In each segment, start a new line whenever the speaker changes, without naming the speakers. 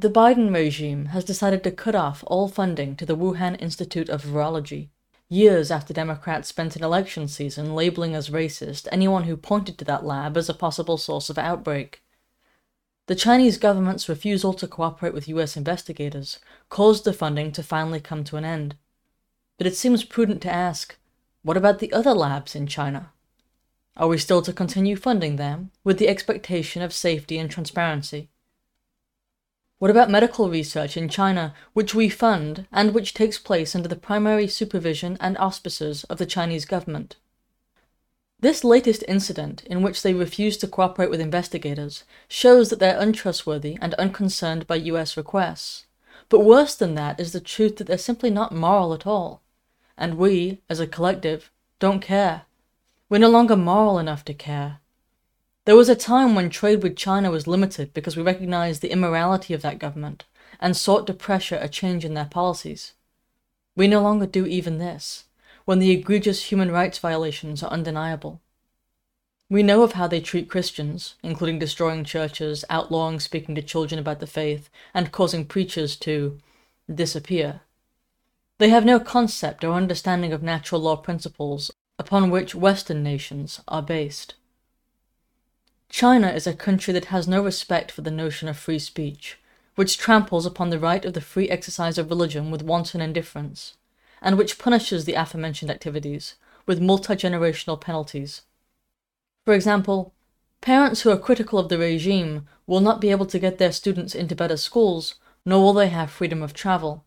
The Biden regime has decided to cut off all funding to the Wuhan Institute of Virology, years after Democrats spent an election season labeling as racist anyone who pointed to that lab as a possible source of outbreak. The Chinese government's refusal to cooperate with US investigators caused the funding to finally come to an end. But it seems prudent to ask what about the other labs in China? Are we still to continue funding them with the expectation of safety and transparency? What about medical research in China, which we fund and which takes place under the primary supervision and auspices of the Chinese government? This latest incident, in which they refuse to cooperate with investigators, shows that they're untrustworthy and unconcerned by US requests. But worse than that is the truth that they're simply not moral at all. And we, as a collective, don't care. We're no longer moral enough to care. There was a time when trade with China was limited because we recognized the immorality of that government and sought to pressure a change in their policies. We no longer do even this, when the egregious human rights violations are undeniable. We know of how they treat Christians, including destroying churches, outlawing speaking to children about the faith, and causing preachers to disappear. They have no concept or understanding of natural law principles upon which Western nations are based. China is a country that has no respect for the notion of free speech, which tramples upon the right of the free exercise of religion with wanton indifference, and which punishes the aforementioned activities with multi generational penalties. For example, parents who are critical of the regime will not be able to get their students into better schools, nor will they have freedom of travel.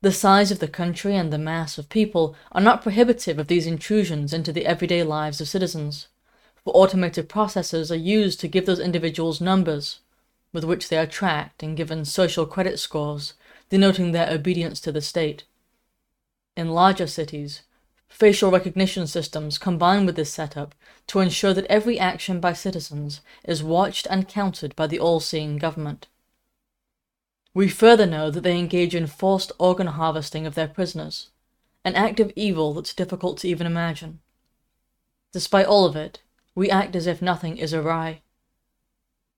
The size of the country and the mass of people are not prohibitive of these intrusions into the everyday lives of citizens for automated processes are used to give those individuals numbers, with which they are tracked and given social credit scores, denoting their obedience to the state. In larger cities, facial recognition systems combine with this setup to ensure that every action by citizens is watched and counted by the all seeing government. We further know that they engage in forced organ harvesting of their prisoners, an act of evil that's difficult to even imagine. Despite all of it, we act as if nothing is awry.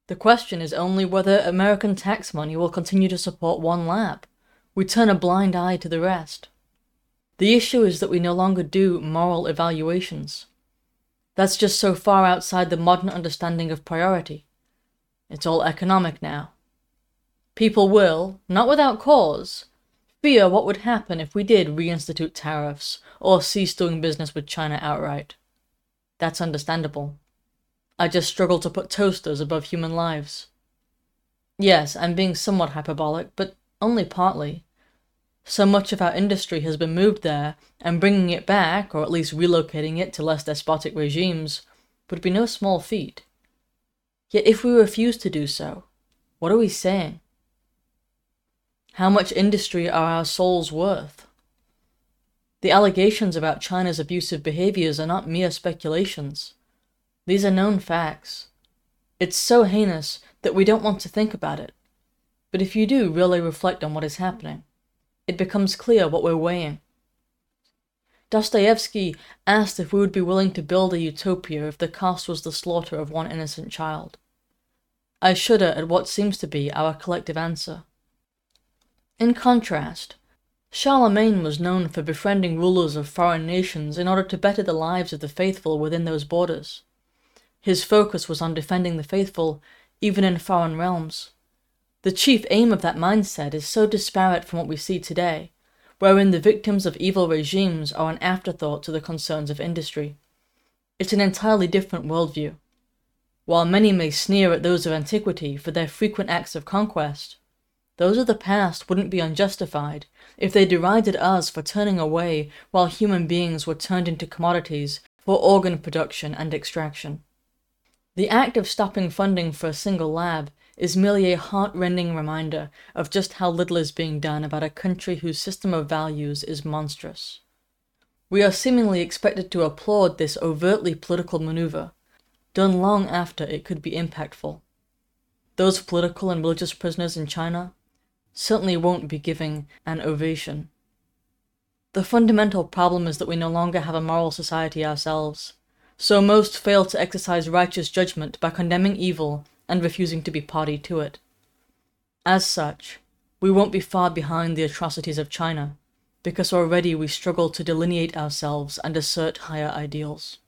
The question is only whether American tax money will continue to support one lab. We turn a blind eye to the rest. The issue is that we no longer do moral evaluations. That's just so far outside the modern understanding of priority. It's all economic now. People will, not without cause, fear what would happen if we did reinstitute tariffs or cease doing business with China outright. That's understandable. I just struggle to put toasters above human lives. Yes, I'm being somewhat hyperbolic, but only partly. So much of our industry has been moved there, and bringing it back, or at least relocating it to less despotic regimes, would be no small feat. Yet if we refuse to do so, what are we saying? How much industry are our souls worth? The allegations about China's abusive behaviors are not mere speculations. These are known facts. It's so heinous that we don't want to think about it. But if you do really reflect on what is happening, it becomes clear what we're weighing. Dostoevsky asked if we would be willing to build a utopia if the cost was the slaughter of one innocent child. I shudder at what seems to be our collective answer. In contrast, Charlemagne was known for befriending rulers of foreign nations in order to better the lives of the faithful within those borders. His focus was on defending the faithful, even in foreign realms. The chief aim of that mindset is so disparate from what we see today, wherein the victims of evil regimes are an afterthought to the concerns of industry. It's an entirely different worldview. While many may sneer at those of antiquity for their frequent acts of conquest, those of the past wouldn't be unjustified if they derided us for turning away while human beings were turned into commodities for organ production and extraction. The act of stopping funding for a single lab is merely a heart-rending reminder of just how little is being done about a country whose system of values is monstrous. We are seemingly expected to applaud this overtly political maneuver, done long after it could be impactful. Those political and religious prisoners in China certainly won't be giving an ovation. The fundamental problem is that we no longer have a moral society ourselves, so most fail to exercise righteous judgment by condemning evil and refusing to be party to it. As such, we won't be far behind the atrocities of China, because already we struggle to delineate ourselves and assert higher ideals.